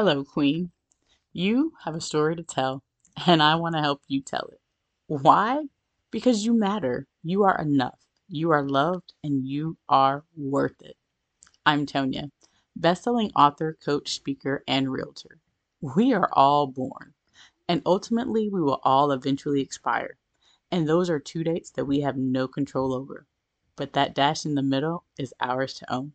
Hello, Queen. You have a story to tell, and I want to help you tell it. Why? Because you matter. You are enough. You are loved, and you are worth it. I'm Tonya, bestselling author, coach, speaker, and realtor. We are all born, and ultimately, we will all eventually expire. And those are two dates that we have no control over. But that dash in the middle is ours to own.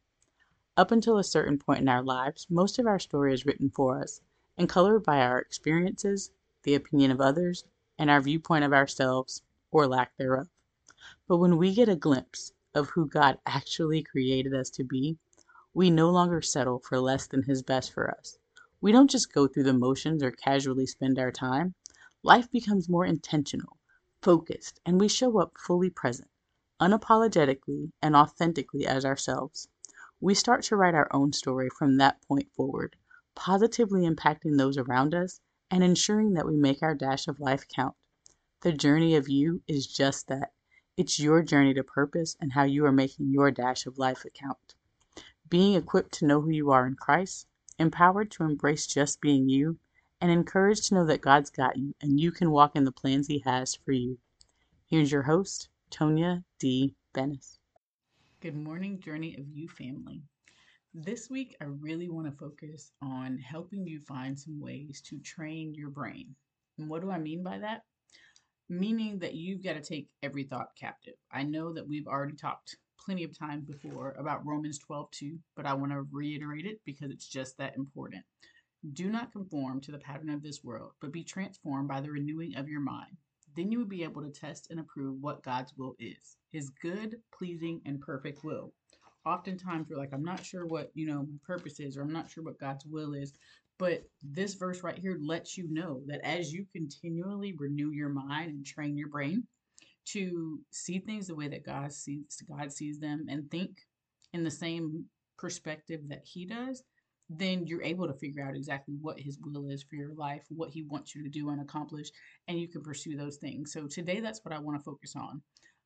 Up until a certain point in our lives, most of our story is written for us and colored by our experiences, the opinion of others, and our viewpoint of ourselves, or lack thereof. But when we get a glimpse of who God actually created us to be, we no longer settle for less than His best for us. We don't just go through the motions or casually spend our time. Life becomes more intentional, focused, and we show up fully present, unapologetically and authentically as ourselves we start to write our own story from that point forward, positively impacting those around us and ensuring that we make our dash of life count. The journey of you is just that. It's your journey to purpose and how you are making your dash of life count. Being equipped to know who you are in Christ, empowered to embrace just being you, and encouraged to know that God's got you and you can walk in the plans He has for you. Here's your host, Tonya D. Bennis. Good morning, Journey of You family. This week, I really want to focus on helping you find some ways to train your brain. And what do I mean by that? Meaning that you've got to take every thought captive. I know that we've already talked plenty of time before about Romans 12 2, but I want to reiterate it because it's just that important. Do not conform to the pattern of this world, but be transformed by the renewing of your mind then you would be able to test and approve what God's will is his good, pleasing, and perfect will. Oftentimes we're like, I'm not sure what, you know, my purpose is, or I'm not sure what God's will is. But this verse right here lets you know that as you continually renew your mind and train your brain to see things the way that God sees God sees them and think in the same perspective that he does, then you're able to figure out exactly what his will is for your life, what he wants you to do and accomplish, and you can pursue those things. So today, that's what I want to focus on.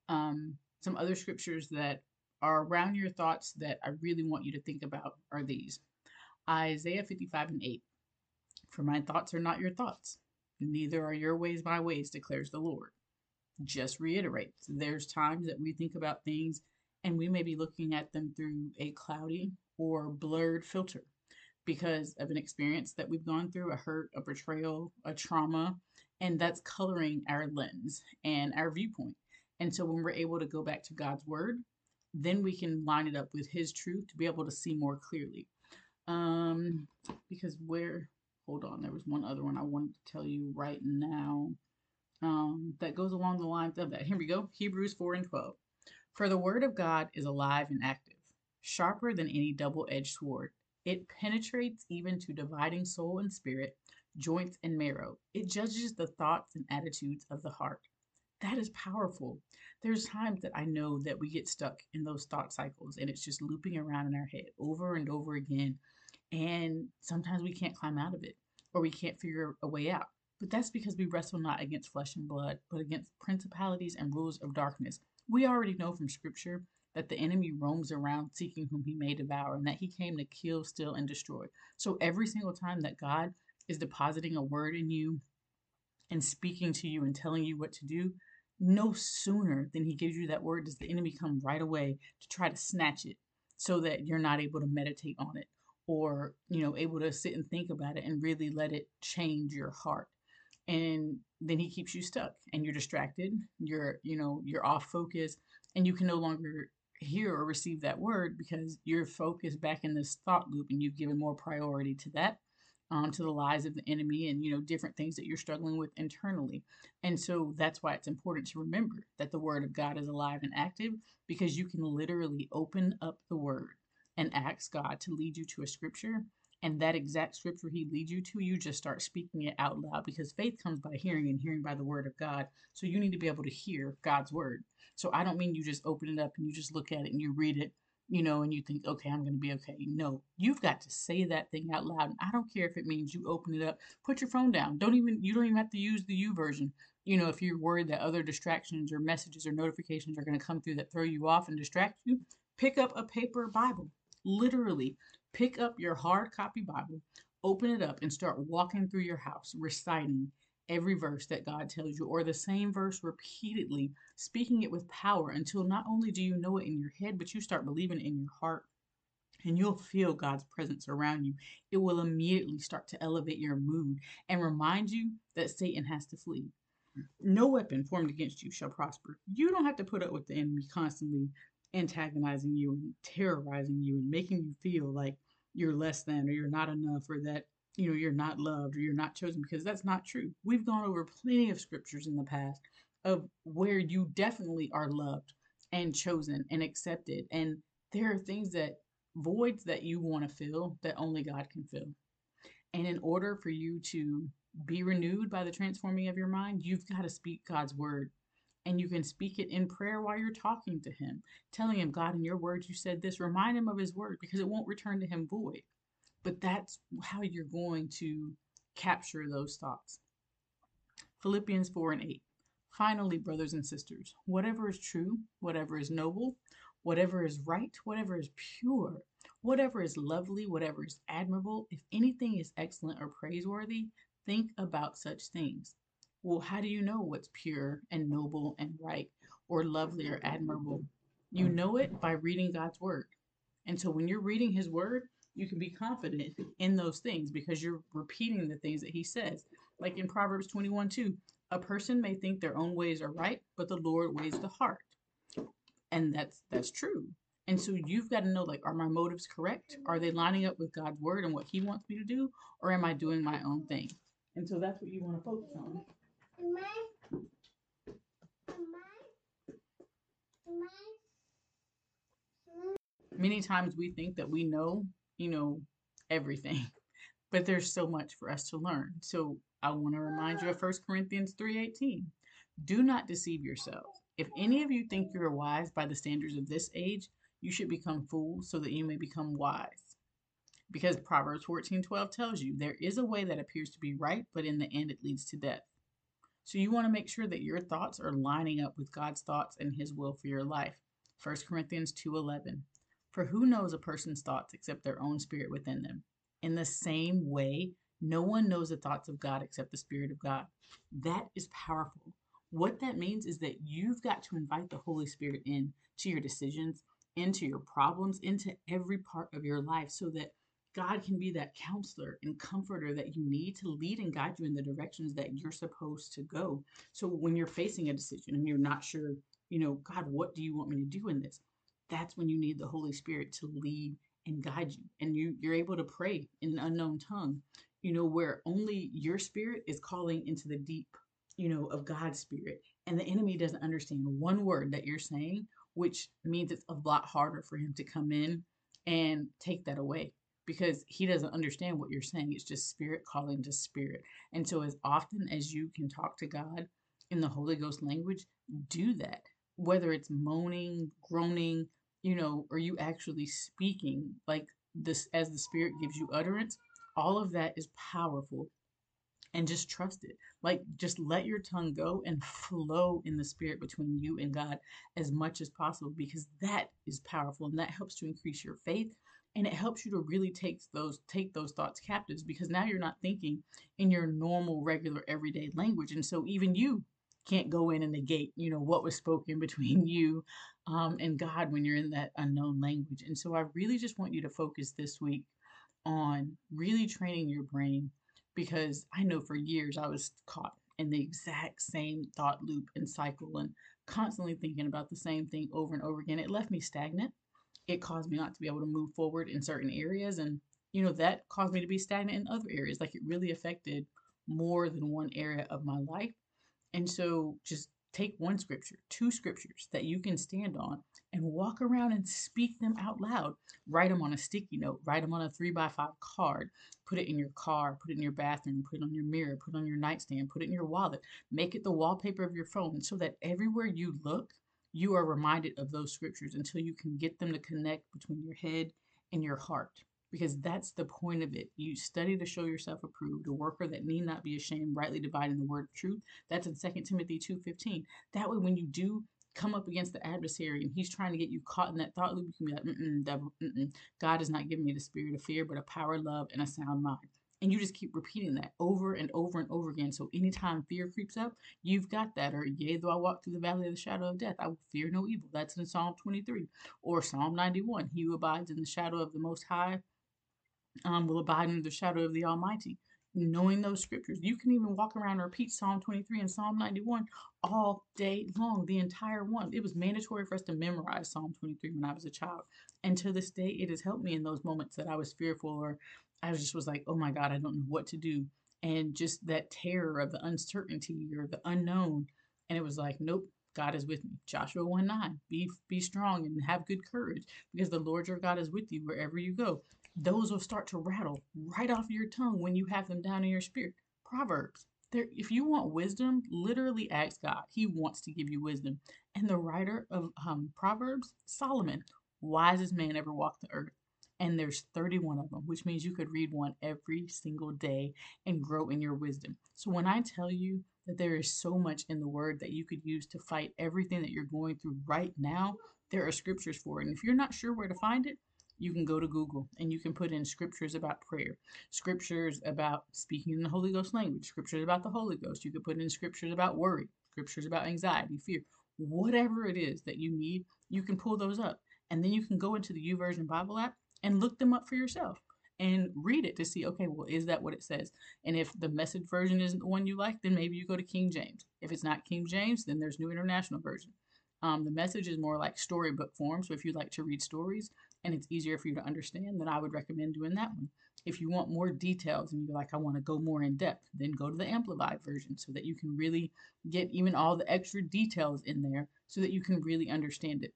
Um, some other scriptures that are around your thoughts that I really want you to think about are these Isaiah 55 and 8. For my thoughts are not your thoughts, neither are your ways my ways, declares the Lord. Just reiterate, there's times that we think about things and we may be looking at them through a cloudy or blurred filter because of an experience that we've gone through a hurt, a betrayal, a trauma, and that's coloring our lens and our viewpoint. And so when we're able to go back to God's word, then we can line it up with his truth to be able to see more clearly. Um, because where, hold on, there was one other one I wanted to tell you right now um, that goes along the lines of that. Here we go Hebrews 4 and 12. For the word of God is alive and active, sharper than any double edged sword it penetrates even to dividing soul and spirit, joints and marrow. It judges the thoughts and attitudes of the heart. That is powerful. There's times that I know that we get stuck in those thought cycles and it's just looping around in our head over and over again. And sometimes we can't climb out of it or we can't figure a way out. But that's because we wrestle not against flesh and blood, but against principalities and rules of darkness. We already know from scripture that the enemy roams around seeking whom he may devour, and that he came to kill, steal, and destroy. So every single time that God is depositing a word in you and speaking to you and telling you what to do, no sooner than he gives you that word does the enemy come right away to try to snatch it so that you're not able to meditate on it or you know able to sit and think about it and really let it change your heart and then he keeps you stuck and you're distracted you're you know you're off focus and you can no longer hear or receive that word because you're focused back in this thought loop and you've given more priority to that um, to the lies of the enemy and you know different things that you're struggling with internally. And so that's why it's important to remember that the word of god is alive and active because you can literally open up the word and ask god to lead you to a scripture and that exact scripture he leads you to you just start speaking it out loud because faith comes by hearing and hearing by the word of god so you need to be able to hear god's word so I don't mean you just open it up and you just look at it and you read it, you know, and you think, okay, I'm going to be okay. No, you've got to say that thing out loud. And I don't care if it means you open it up, put your phone down. Don't even, you don't even have to use the YouVersion. You know, if you're worried that other distractions or messages or notifications are going to come through that throw you off and distract you, pick up a paper Bible. Literally, pick up your hard copy Bible, Open it up and start walking through your house, reciting every verse that God tells you, or the same verse repeatedly, speaking it with power until not only do you know it in your head, but you start believing it in your heart. And you'll feel God's presence around you. It will immediately start to elevate your mood and remind you that Satan has to flee. No weapon formed against you shall prosper. You don't have to put up with the enemy constantly antagonizing you and terrorizing you and making you feel like you're less than or you're not enough or that you know you're not loved or you're not chosen because that's not true. We've gone over plenty of scriptures in the past of where you definitely are loved and chosen and accepted and there are things that voids that you want to fill that only God can fill. And in order for you to be renewed by the transforming of your mind, you've got to speak God's word. And you can speak it in prayer while you're talking to Him, telling Him, God, in your words, you said this. Remind Him of His word because it won't return to Him void. But that's how you're going to capture those thoughts. Philippians 4 and 8. Finally, brothers and sisters, whatever is true, whatever is noble, whatever is right, whatever is pure, whatever is lovely, whatever is admirable, if anything is excellent or praiseworthy, think about such things. Well, how do you know what's pure and noble and right or lovely or admirable? You mm. know it by reading God's word. And so when you're reading his word, you can be confident in those things because you're repeating the things that he says. Like in Proverbs 21 2, a person may think their own ways are right, but the Lord weighs the heart. And that's that's true. And so you've got to know like, are my motives correct? Are they lining up with God's word and what he wants me to do? Or am I doing my own thing? And so that's what you want to focus on. Many times we think that we know, you know, everything, but there's so much for us to learn. So I want to remind you of 1 Corinthians 3:18. Do not deceive yourselves. If any of you think you are wise by the standards of this age, you should become fools so that you may become wise. Because Proverbs 14:12 tells you there is a way that appears to be right, but in the end it leads to death. So you want to make sure that your thoughts are lining up with God's thoughts and his will for your life. 1 Corinthians 2:11. For who knows a person's thoughts except their own spirit within them? In the same way, no one knows the thoughts of God except the spirit of God. That is powerful. What that means is that you've got to invite the Holy Spirit in to your decisions, into your problems, into every part of your life so that God can be that counselor and comforter that you need to lead and guide you in the directions that you're supposed to go. So when you're facing a decision and you're not sure, you know, God, what do you want me to do in this? That's when you need the Holy Spirit to lead and guide you. And you you're able to pray in an unknown tongue, you know, where only your spirit is calling into the deep, you know, of God's spirit. And the enemy doesn't understand one word that you're saying, which means it's a lot harder for him to come in and take that away because he doesn't understand what you're saying. It's just spirit calling to spirit. And so, as often as you can talk to God in the Holy Ghost language, do that. Whether it's moaning, groaning, you know, or you actually speaking like this as the Spirit gives you utterance, all of that is powerful. And just trust it. Like, just let your tongue go and flow in the spirit between you and God as much as possible because that is powerful and that helps to increase your faith and it helps you to really take those take those thoughts captives because now you're not thinking in your normal regular everyday language. And so even you can't go in and negate you know what was spoken between you um, and god when you're in that unknown language. And so i really just want you to focus this week on really training your brain because i know for years i was caught in the exact same thought loop and cycle and constantly thinking about the same thing over and over again. It left me stagnant it caused me not to be able to move forward in certain areas and you know that caused me to be stagnant in other areas like it really affected more than one area of my life. And so just take one scripture two scriptures that you can stand on and walk around and speak them out loud. Write them on a sticky note write them on a three by five card put it in your car put it in your bathroom put it on your mirror put it on your nightstand put it in your wallet. Make it the wallpaper of your phone so that everywhere you look you are reminded of those scriptures until you can get them to connect between your head and your heart because that's the point of it. You study to show yourself approved a worker that need not be ashamed rightly dividing the word of truth. That's in 2 timothy 2.15 that way when you do come up against the adversary and he's trying to get you caught in that thought loop you can be like mm-mm, devil mm-mm. god has not given me the spirit of fear but a power love and a sound mind And you just keep repeating that over and over and over again. So anytime fear creeps up, you've got that. Or, yea, though I walk through the valley of the shadow of death, I will fear no evil. That's in Psalm 23. Or Psalm 91, he who abides in the shadow of the Most High um, will abide in the shadow of the Almighty knowing those scriptures. You can even walk around and repeat Psalm 23 and Psalm 91 all day long, the entire one. It was mandatory for us to memorize Psalm 23 when I was a child. And to this day, it has helped me in those moments that I was fearful or I just was like, oh my God, I don't know what to do. And just that terror of the uncertainty or the unknown. And it was like, nope, God is with me. Joshua 1 9. Be be strong and have good courage because the Lord your God is with you wherever you go those will start to rattle right off your tongue when you have them down in your spirit. Proverbs. There, if you want wisdom, literally ask God. He wants to give you wisdom. And the writer of um, Proverbs, Solomon, wisest man ever walked the earth. And there's 31 of them, which means you could read one every single day and grow in your wisdom. So when I tell you that there is so much in the word that you could use to fight everything that you're going through right now, there are scriptures for it. And if you're not sure where to find it, you can go to Google and you can put in scriptures about prayer, scriptures about speaking in the Holy Ghost language, scriptures about the Holy Ghost. You could put in scriptures about worry, scriptures about anxiety, fear, whatever it is that you need, you can pull those up. And then you can go into the YouVersion Bible app and look them up for yourself and read it to see, okay, well, is that what it says? And if the message version isn't the one you like, then maybe you go to King James. If it's not King James, then there's New International Version. Um, the message is more like storybook form. So if you like to read stories, and it's easier for you to understand, then I would recommend doing that one. If you want more details and you're like, I want to go more in depth, then go to the Amplified version so that you can really get even all the extra details in there so that you can really understand it.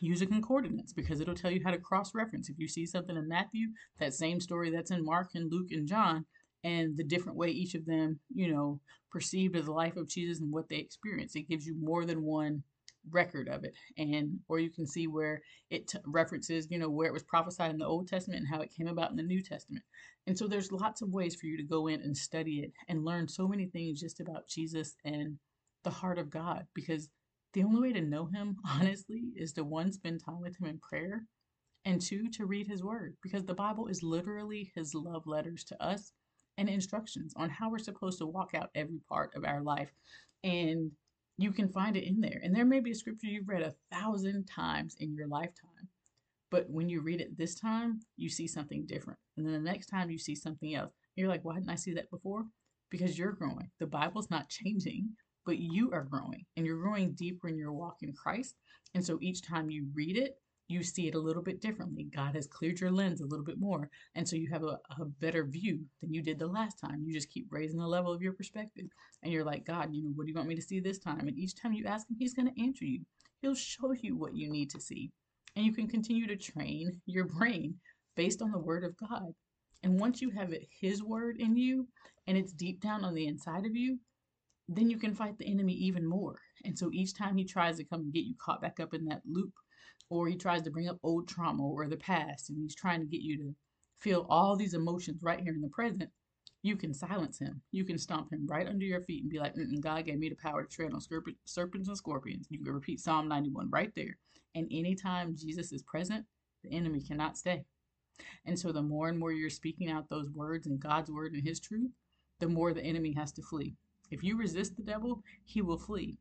Use a concordance because it'll tell you how to cross reference. If you see something in Matthew, that same story that's in Mark and Luke and John, and the different way each of them, you know, perceived of the life of Jesus and what they experienced, it gives you more than one record of it and or you can see where it t- references you know where it was prophesied in the old testament and how it came about in the new testament. And so there's lots of ways for you to go in and study it and learn so many things just about jesus and the heart of god because the only way to know him honestly is to one spend time with him in prayer and two to read his word because the bible is literally his love letters to us and instructions on how we're supposed to walk out every part of our life. And you can find it in there. And there may be a scripture you've read a thousand times in your lifetime. But when you read it this time, you see something different. And then the next time you see something else. You're like, why didn't I see that before? Because you're growing. The Bible's not changing, but you are growing. And you're growing deeper in your walk in Christ. And so each time you read it, you see it a little bit differently. God has cleared your lens a little bit more. And so you have a, a, better view than you did the last time. You just keep raising the level of your perspective. And you're like, God, you know, what do you want me to see this time? And each time you ask Him, He's going to answer you. He'll show you what you need to see. And you can continue to train your brain based on the Word of God. And once you have it, His Word in you and it's deep down on the inside of you, then you can fight the enemy even more. And so each time he tries to come and get you caught back up in that loop or he tries to bring up old trauma or the past and he's trying to get you to feel all these emotions right here in the present, you can silence him. You can stomp him right under your feet and be like, God gave me the power to tread on serpents and scorpions. You can repeat Psalm 91 right there. And anytime Jesus is present, the enemy cannot stay. And so the more and more you're speaking out those words and God's word and his truth, the more the enemy has to flee. If you resist the devil, he will flee.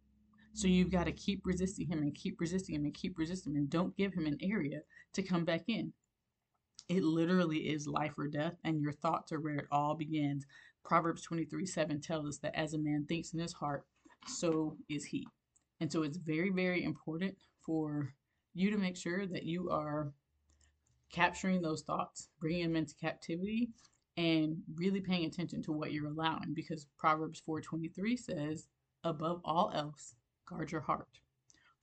So you've got to keep resisting him and keep resisting him and keep resisting him and don't give him an area to come back in. It literally is life or death, and your thoughts are where it all begins. Proverbs 23 7 tells us that as a man thinks in his heart, so is he. And so it's very, very important for you to make sure that you are capturing those thoughts, bringing them into captivity, and really paying attention to what you're allowing because Proverbs 4:23 says, "Above all else, guard your heart.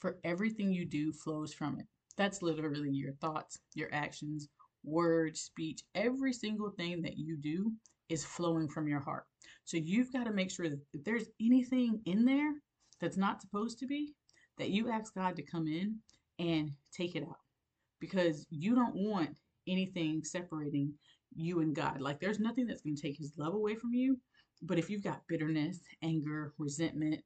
For everything you do flows from it. That's literally your thoughts, your actions, words, speech, every single thing that you do is flowing from your heart. So you've got to make sure that if there's anything in there that's not supposed to be, that you ask God to come in and take it out. Because you don't want anything separating you and God. Like there's nothing that's going to take his love away from you. But if you've got bitterness, anger, resentment,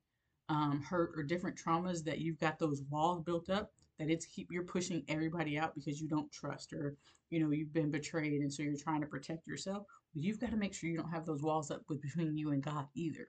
um, hurt or different traumas that you've got those walls built up that it's keep you're pushing everybody out because you don't trust or you know you've been betrayed and so you're trying to protect yourself But you've got to make sure you don't have those walls up between you and God either,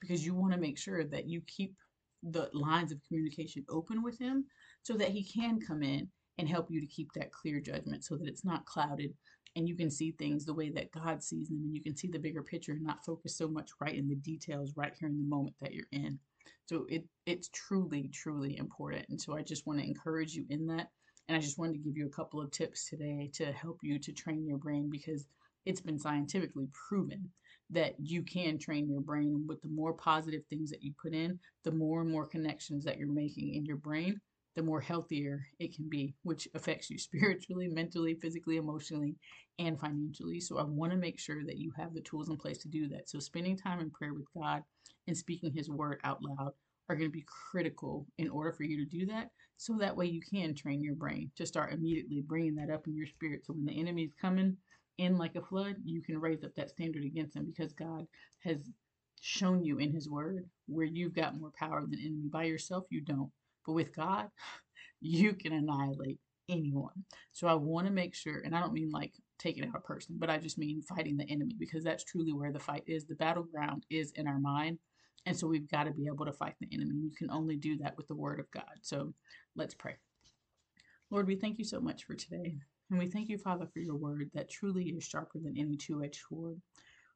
because you want to make sure that you keep the lines of communication open with Him so that He can come in and help you to keep that clear judgment so that it's not clouded and you can see things the way that God sees them and you can see the bigger picture and not focus so much right in the details right here in the moment that you're in. So it it's truly truly important. And so I just want to encourage you in that and I just wanted to give you a couple of tips today to help you to train your brain because it's been scientifically proven that you can train your brain with the more positive things that you put in, the more and more connections that you're making in your brain, the more healthier it can be, which affects you spiritually, mentally, physically, emotionally, and financially. So I want to make sure that you have the tools in place to do that. So spending time in prayer with God and speaking his word out loud are going to be critical in order for you to do that. So that way you can train your brain to start immediately bringing that up in your spirit. So when the enemy is coming in like a flood, you can raise up that standard against him because God has shown you in his word where you've got more power than enemy. By yourself, you don't. But with God, you can annihilate anyone. So I want to make sure, and I don't mean like taking out a person, but I just mean fighting the enemy because that's truly where the fight is. The battleground is in our mind. And so we've got to be able to fight the enemy. You can only do that with the word of God. So let's pray. Lord, we thank you so much for today. And we thank you, Father, for your word that truly is sharper than any two edged sword.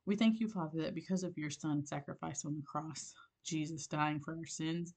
We thank you, Father, that because of your Son's sacrifice on the cross, Jesus dying for our sins,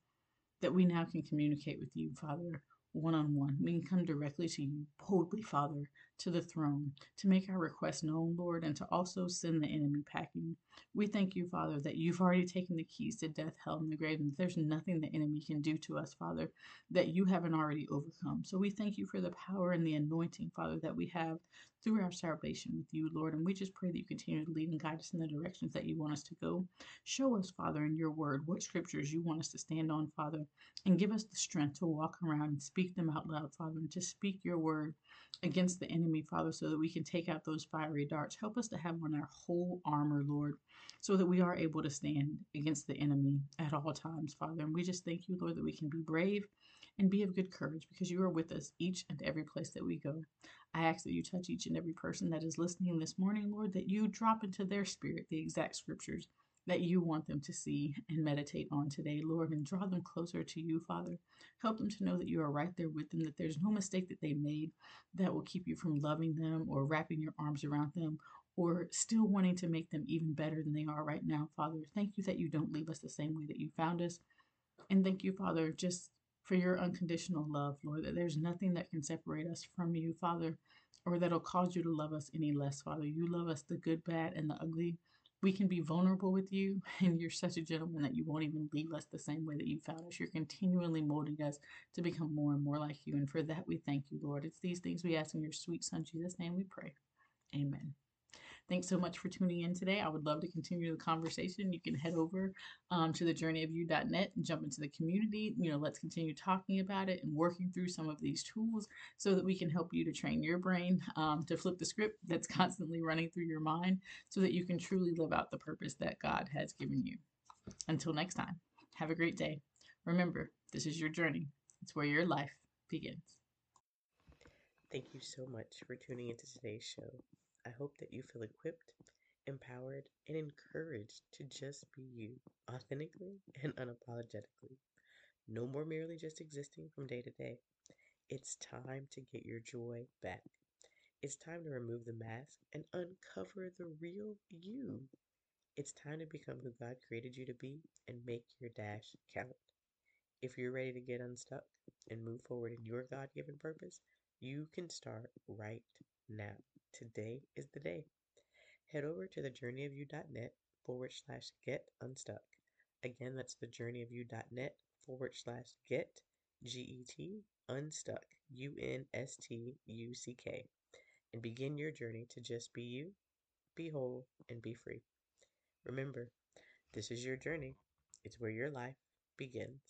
that we now can communicate with you, Father, one on one. We can come directly to you, boldly, Father, to the throne, to make our request known, Lord, and to also send the enemy packing. We thank you, Father, that you've already taken the keys to death, hell, and the grave, and there's nothing the enemy can do to us, Father, that you haven't already overcome. So we thank you for the power and the anointing, Father, that we have through our salvation with you, Lord. And we just pray that you continue to lead and guide us in the directions that you want us to go. Show us, Father, in your word, what scriptures you want us to stand on, Father, and give us the strength to walk around and speak them out loud, Father, and to speak your word against the enemy, Father, so that we can take out those fiery darts. Help us to have on our whole armor, Lord, so that we are able to stand against the enemy at all times, Father. And we just thank you, Lord, that we can be brave and be of good courage because you are with us each and every place that we go. I ask that you touch each and every person that is listening this morning, Lord, that you drop into their spirit the exact scriptures that you want them to see and meditate on today, Lord, and draw them closer to you, Father. Help them to know that you are right there with them, that there's no mistake that they made that will keep you from loving them or wrapping your arms around them or still wanting to make them even better than they are right now, Father. Thank you that you don't leave us the same way that you found us. And thank you, Father, just for your unconditional love, Lord, that there's nothing that can separate us from you, Father, or that'll cause you to love us any less, Father. You love us the good, bad, and the ugly. We can be vulnerable with you, and you're such a gentleman that you won't even leave us the same way that you found us. You're continually molding us to become more and more like you. And for that, we thank you, Lord. It's these things we ask in your sweet Son, Jesus' name we pray. Amen. Thanks so much for tuning in today. I would love to continue the conversation. You can head over um, to thejourneyofyou.net and jump into the community. You know, let's continue talking about it and working through some of these tools so that we can help you to train your brain um, to flip the script that's constantly running through your mind so that you can truly live out the purpose that God has given you. Until next time, have a great day. Remember, this is your journey, it's where your life begins. Thank you so much for tuning into today's show. I hope that you feel equipped, empowered, and encouraged to just be you, authentically and unapologetically. No more merely just existing from day to day. It's time to get your joy back. It's time to remove the mask and uncover the real you. It's time to become who God created you to be and make your dash count. If you're ready to get unstuck and move forward in your God given purpose, you can start right now. Today is the day. Head over to thejourneyofyou.net forward slash get unstuck. Again, that's thejourneyofyou.net forward slash get G E T unstuck U N S T U C K and begin your journey to just be you, be whole, and be free. Remember, this is your journey. It's where your life begins.